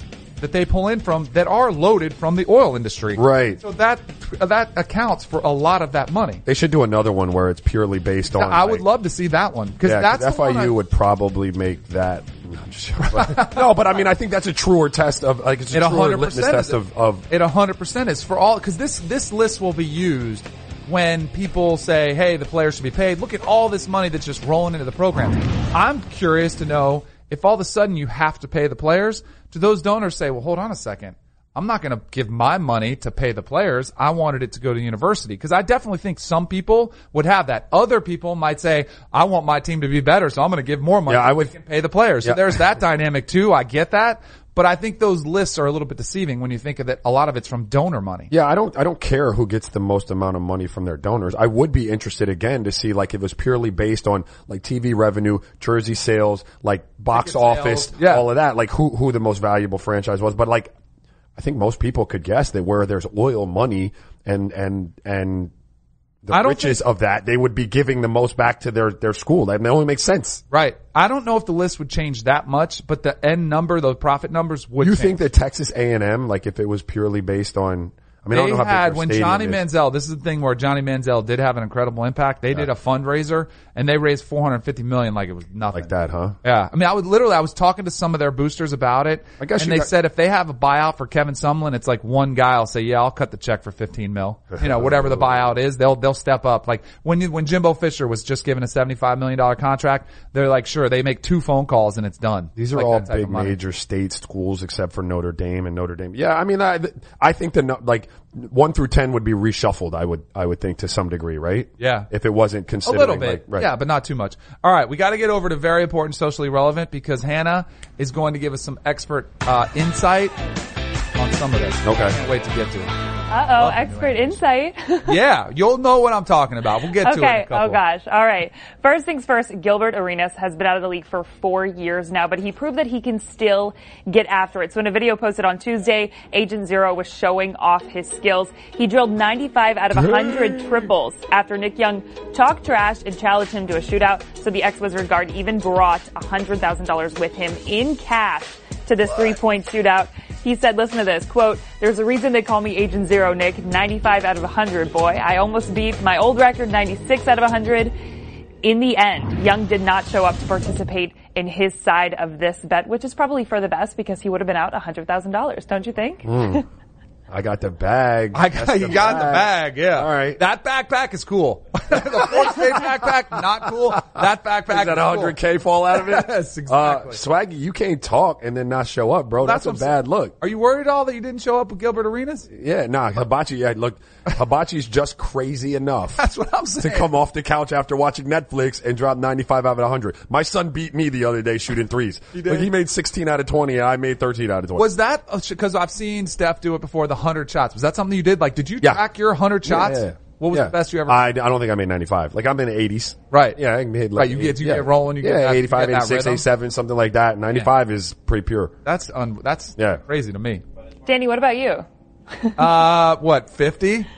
that they pull in from that are loaded from the oil industry. Right. So that that accounts for a lot of that money. they should do another one where it's purely based on. I would like- love to see that one because Yeah, 'cause that's one I- would probably make that. No, I'm just joking. no, but I mean, I think that's a truer test of like it's a It truer 100% litmus test it. of, of It 100% is for all, cause this, this list will be used when people say, hey, the players should be paid. Look at all this money that's just rolling into the program. I'm curious to know if all of a sudden you have to pay the players, do those donors say, well, hold on a second. I'm not going to give my money to pay the players. I wanted it to go to the university because I definitely think some people would have that. Other people might say, I want my team to be better, so I'm going to give more money. Yeah, I would- can pay the players. Yeah. So there's that dynamic too. I get that. But I think those lists are a little bit deceiving when you think of it. A lot of it's from donor money. Yeah, I don't, I don't care who gets the most amount of money from their donors. I would be interested again to see like if it was purely based on like TV revenue, jersey sales, like box Ticket office, sales, yeah. all of that, like who, who the most valuable franchise was. But like, I think most people could guess that where there's oil money and, and, and the riches think- of that, they would be giving the most back to their, their school. That only makes sense. Right. I don't know if the list would change that much, but the end number, the profit numbers would You change. think that Texas A&M, like if it was purely based on, I mean, I they don't know how had when Johnny is. Manziel. This is the thing where Johnny Manziel did have an incredible impact. They did a fundraiser and they raised 450 million like it was nothing. like that, huh? Yeah, I mean, I would literally, I was talking to some of their boosters about it, I guess and they got- said if they have a buyout for Kevin Sumlin, it's like one guy will say, "Yeah, I'll cut the check for 15 mil." You know, whatever the buyout is, they'll they'll step up. Like when you, when Jimbo Fisher was just given a 75 million dollar contract, they're like, "Sure." They make two phone calls and it's done. These are Like all big major state schools except for Notre Dame and Notre Dame. Yeah, I mean, I, I think the, like, one through ten would be reshuffled, I would, I would think to some degree, right? Yeah. If it wasn't A considered. little bit, Like, right. yeah, but not too much. All right, we got to get over to very important, socially relevant because Hannah is going to give us some expert uh, insight on some of this. Okay. I can't wait to get to it. Uh oh, expert insight. Yeah, you'll know what I'm talking about. We'll get to it. Okay. Oh gosh. All right. First things first. Gilbert Arenas has been out of the league for four years now, but he proved that he can still get after it. So in a video posted on Tuesday, Agent Zero was showing off his skills. He drilled 95 out of 100 triples after Nick Young talked trash and challenged him to a shootout. So the ex-Wizard guard even brought $100,000 with him in cash to this three-point shootout. He said, listen to this, quote, there's a reason they call me Agent Zero, Nick. 95 out of 100, boy. I almost beat my old record, 96 out of 100. In the end, Young did not show up to participate in his side of this bet, which is probably for the best because he would have been out $100,000, don't you think? Hmm. I got the bag. I That's got, you got the bag, yeah. All right. That backpack is cool. the Florida State backpack, not cool. That backpack Does that is cool. 100K fall out of it? Yes, exactly. Uh, Swaggy, you can't talk and then not show up, bro. That's, what I'm a bad look. Are you worried at all that you didn't show up with Gilbert Arenas? Yeah, nah, Hibachi, yeah, look, Hibachi's just crazy enough. That's what I'm saying. to come off the couch after watching Netflix and drop 95 out of 100. My son beat me the other day shooting threes. he, did? Like he made 16 out of 20 and I made 13 out of 20. Was that because I've seen Steph do it before? The hundred shots was that something you did? Like, did you Yeah. track your hundred shots? Yeah, yeah. What was Yeah. the best you ever? I, I don't think I made 95. Like I'm in the 80s. Right. Yeah, I made like, Right, you get- you get rolling, you get yeah, that- you 85, get that 86, rhythm. 87, something like that. 95 is pretty pure. that's un, that's Yeah. crazy to me. Danny, what about you? Uh, what fifty?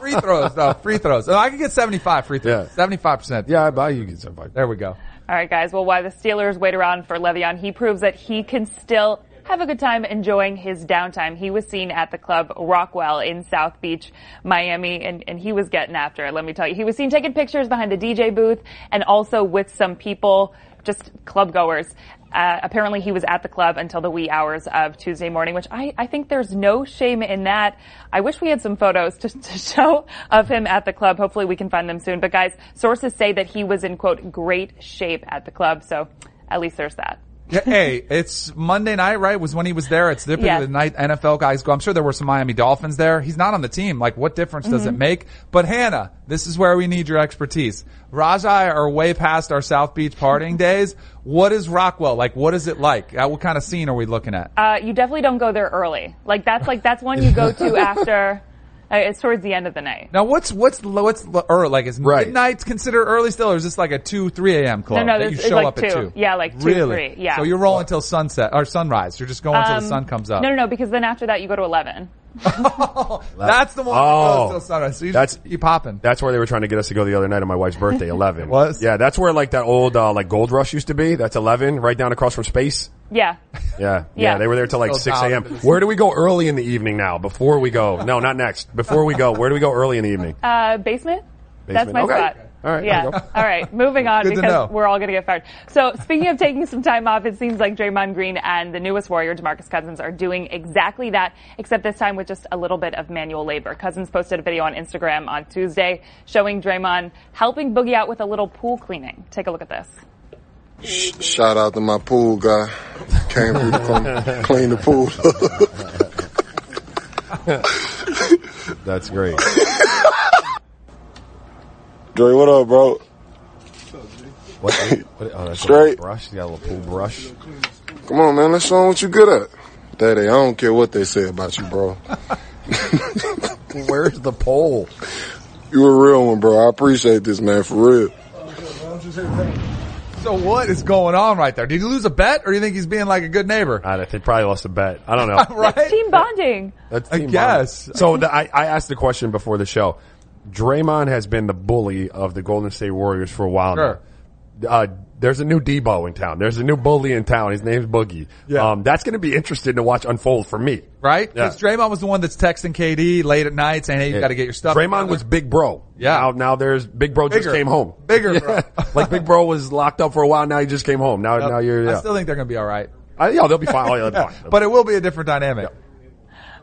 free throws, though. Free throws. Oh, I can get seventy-five free throws. Yeah. Seventy-five percent. Yeah, I buy you get 75. There we go. All right, guys. Well, while the Steelers wait around for Le'Veon, he proves that he can still have a good time enjoying his downtime. He was seen at the club Rockwell in South Beach, Miami, and, and he was getting after it. Let me tell you, he was seen taking pictures behind the DJ booth and also with some people, just club goers. Uh, apparently he was at the club until the wee hours of Tuesday morning, which I, I think there's no shame in that. I wish we had some photos to, to show of him at the club. Hopefully we can find them soon. But guys, sources say that he was in quote great shape at the club. So at least there's that. Hey, it's Monday night, right? Was when he was there. It's typically Yeah. the night NFL guys go. I'm sure there were some Miami Dolphins there. He's not on the team. Like, what difference does Mm-hmm. it make? But Hannah, this is where we need your expertise. Raj I are way past our South Beach partying days. What is Rockwell like? What is it like? Uh, what kind of scene are we looking at? Uh, you definitely don't go there early. Like that's like that's one you go to after. Uh, it's towards the end of the night. Now, what's what's what's early? Like, is Right. midnight considered early still, or is this like a two, three a.m. club? No, no, that this you is show like up at two. two. Yeah, like two, really? three, yeah. So you're rolling until sunset or sunrise. You're just going until the Um, sun comes up. No, no, no, because then after that you go to eleven. That's the one that Oh. goes till sunrise. So you That's- just keep popping. That's where they were trying to get us to go the other night on my wife's birthday, 11. Was? Yeah, that's where like that old, uh, like Gold Rush used to be. That's 11, right down across from Space. Yeah. Yeah, yeah, Yeah. they were there till like So 6 a.m. talented. Where do we go early in the evening now? Before we go? No, not next. Before we go, where do we go early in the evening? Uh, basement? That's my Okay. spot. All right, Yeah. you go. All right. Moving on Good to know. because we're all going to get fired. So speaking of taking some time off, it seems like Draymond Green and the newest Warrior, DeMarcus Cousins, are doing exactly that, except this time with just a little bit of manual labor. Cousins posted a video on Instagram on Tuesday showing Draymond helping Boogie out with a little pool cleaning. Take a look at this. Sh- Shout out to my pool guy. Came through to come clean the pool. That's great. Dre, what up, bro? What, what, oh, that's Straight. A brush. You got a little pool brush. Come on, man. Let's show 'em what you good at. Daddy, I don't care what they say about you, bro. Where's the pole? You a real one, bro. I appreciate this, man, for real. So what is going on right there? Did he lose a bet, or do you think he's being like a good neighbor? I don't- they probably lost a bet. I don't know. right? Team bonding. That's I guess. bonding. So the, I, I asked the question before the show. Draymond has been the bully of the Golden State Warriors for a while Sure. now. Uh, there's a new Debo in town. There's a new bully in town. His name's Boogie. Yeah. Um, that's going to be interesting to watch unfold for me. Right? Yeah. Because Draymond was the one that's texting KD late at night saying, "Hey, you got to get your stuff." Draymond together. was Big Bro. Yeah. Now, now there's Big Bro just came home. Bigger, bro. like Big Bro was locked up for a while. Now he just came home. Now, now you're, I still think they're going to be all right. Uh, yeah, they'll be fine. Oh, yeah, they'll be fine. But it will be a different dynamic.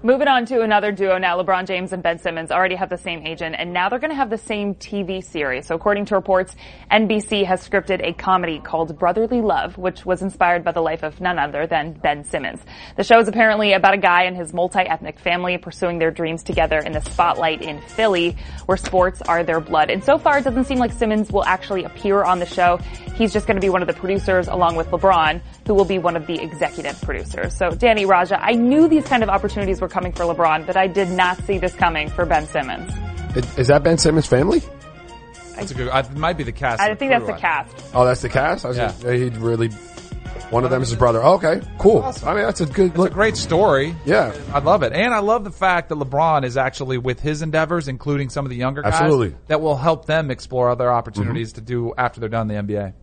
Moving on to another duo now, LeBron James and Ben Simmons already have the same agent, and now they're going to have the same TV series. So according to reports, NBC has scripted a comedy called Brotherly Love, which was inspired by the life of none other than Ben Simmons. The show is apparently about a guy and his multi-ethnic family pursuing their dreams together in the spotlight in Philly, where sports are their blood. And so far, it doesn't seem like Simmons will actually appear on the show. He's just going to be one of the producers along with LeBron, who will be one of the executive producers. So Danny Raja, I knew these kind of opportunities were coming for LeBron, but I did not see this coming for Ben Simmons. Is- Is that Ben Simmons' family? That's a good. I, it might be the cast. I of think that's the cast. Oh, that's the cast? I was Yeah. yeah. He'd really, one of them is his brother. Oh, okay, cool. I mean, that's a good It's a great story. Yeah. I love it. And I love the fact that LeBron is actually with his endeavors, including some of the younger guys, Absolutely. that will help them explore other opportunities mm-hmm. to do after they're done in the NBA.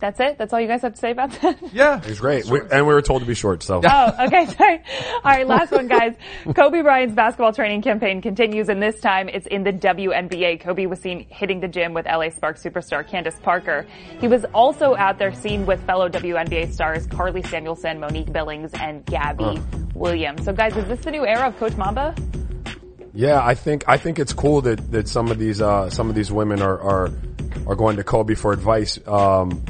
That's it? That's all you guys have to say about that? Yeah. He's great. We, and we were told to be short, so. Oh, okay, sorry. All right, last one, guys. Kobe Bryant's basketball training campaign continues, and this time it's in the WNBA. Kobe was seen hitting the gym with LA Sparks superstar Candace Parker. He was also out there seen with fellow WNBA stars Karlie Samuelson, Monique Billings, and Gabby Williams. So, guys, is this the new era of Coach Mamba? Yeah, I think I think it's cool that, that some of these uh, some of these women are are, are going to Kobe for advice um,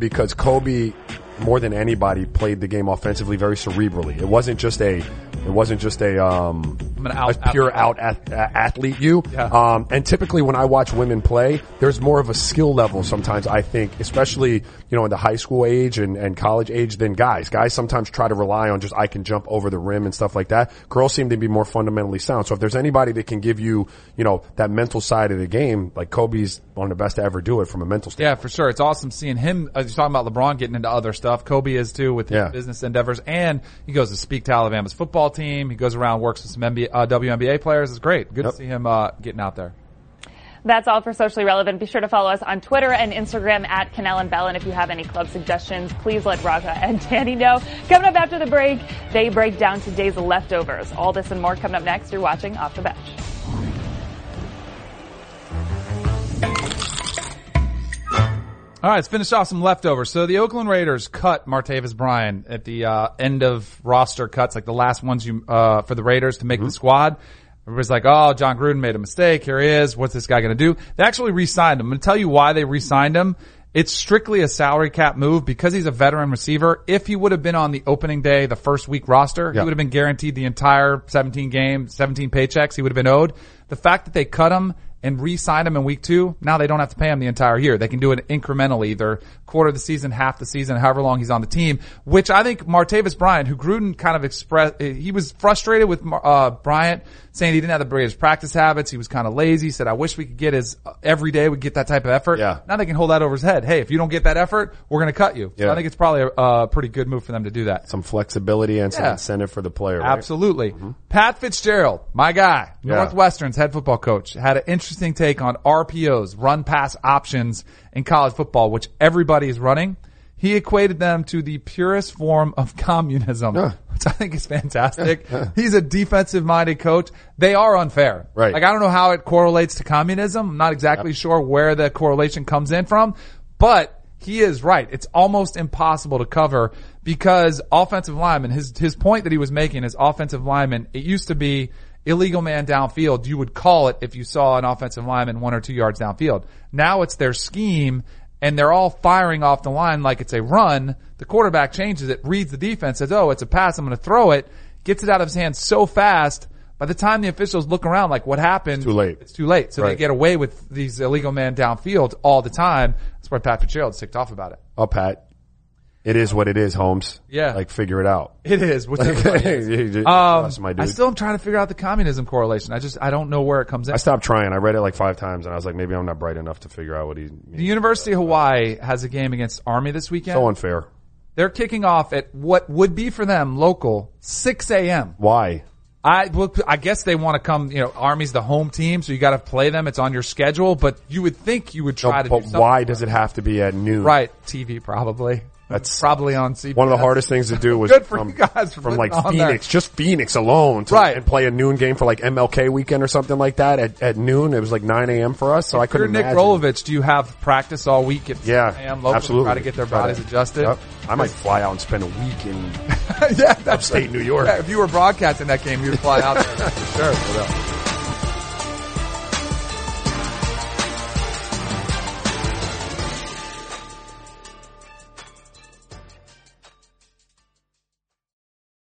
because Kobe more than anybody played the game offensively very cerebrally. It wasn't just a it wasn't just a um I'm an out- a pure out- uh, athlete you. Yeah. Um, and typically when I watch women play, there's more of a skill level sometimes I think, especially, you know, in the high school age and, and college age than guys. Guys sometimes try to rely on just I can jump over the rim and stuff like that. Girls seem to be more fundamentally sound. So if there's anybody that can give you, you know, that mental side of the game, like Kobe's one of the best to ever do it from a mental standpoint. Yeah, for sure. It's awesome seeing him. Uh, you're talking about LeBron getting into other stuff. Kobe is too with his Yeah. business endeavors, and he goes to speak to Alabama's football team. He goes around, works with some NBA, uh, WNBA players. It's great. Good Yep. to see him uh, getting out there. That's all for Socially Relevant. Be sure to follow us on Twitter and Instagram at Kanell and Bell. And if you have any club suggestions, please let Raja and Danny know. Coming up after the break, they break down today's leftovers. All this and more coming up next. You're watching Off the Bench. All right, let's finish off some leftovers. So the Oakland Raiders cut Martavis Bryant at the uh, end of roster cuts, like the last ones you uh, for the Raiders to make the squad. Everybody's like, "Oh, Jon Gruden made a mistake. Here he is. What's this guy going to do?" They actually re-signed him. I'm going to tell you why they re-signed him. It's strictly a salary cap move because he's a veteran receiver. If he would have been on the opening day, the first week roster, Yeah. he would have been guaranteed the entire 17 games, 17 paychecks he would have been owed. The fact that they cut him and re-sign him in week two, now they don't have to pay him the entire year. They can do it incrementally, either quarter of the season, half the season, however long he's on the team, which I think Martavis Bryant, who Gruden kind of expressed, he was frustrated with, uh, Bryant saying he didn't have the greatest practice habits. He was kind of lazy. He said, I wish we could get his, uh, every day we get that type of effort. Yeah. Now they can hold that over his head. Hey, if you don't get that effort, we're going to cut you. So Yeah. I think it's probably a, a pretty good move for them to do that. Some flexibility and some Yeah. incentive for the player. Right? Absolutely. Pat Fitzgerald, my guy, Yeah. Northwestern's head football coach, had an interesting take on RPOs, run pass options in college football, which everybody is running. He equated them to the purest form of communism, Yeah. which I think is fantastic. He's a defensive minded coach. They are unfair. Right. Like I don't know how it correlates to communism. I'm not exactly sure where the correlation comes in from, but he is right. It's almost impossible to cover because offensive linemen, his, his point that he was making is offensive linemen, it used to be illegal man downfield. You would call it if you saw an offensive lineman one or two yards downfield. Now it's their scheme and they're all firing off the line like it's a run. The quarterback changes it, reads the defense, says, oh, it's a pass. I'm going to throw it, gets it out of his hands so fast. By the time the officials look around, like what happened? too late. It's too late. So they get away with these illegal man downfield all the time. That's why Pat Fitzgerald's ticked off about it. Oh, Pat. It is what it is, Holmes. Yeah. Like, figure it out. It is. Is. Um, trust my dude. I still am trying to figure out the communism correlation. I just I don't know where it comes in. I stopped trying. I read it like five times and I was like, maybe I'm not bright enough to figure out what he the. University of Hawaii has a game against Army this weekend. So unfair. They're kicking off at what would be for them local 6 a.m. Why? I well, I guess they want to come. You know, Army's the home team, so you got to play them. It's on your schedule, but you would think you would No, try to. but why does it. it have to be at noon? Right, TV probably. That's probably on CBS. One of the hardest things to do was Good for from, you guys for from like on there. Phoenix, just Phoenix alone, to, Right. and play a noon game for like MLK weekend or something like that at, at noon. It was like 9 a.m. for us, so I If you're couldn't Nick imagine. Rolovich, do you have practice all week at Yeah, 6 a.m. local to absolutely. try to get their Try bodies to- adjusted? Yep. I might fly out and spend a week in yeah, that's upstate New York. Yeah, if you were broadcasting that game, you'd fly out there for sure.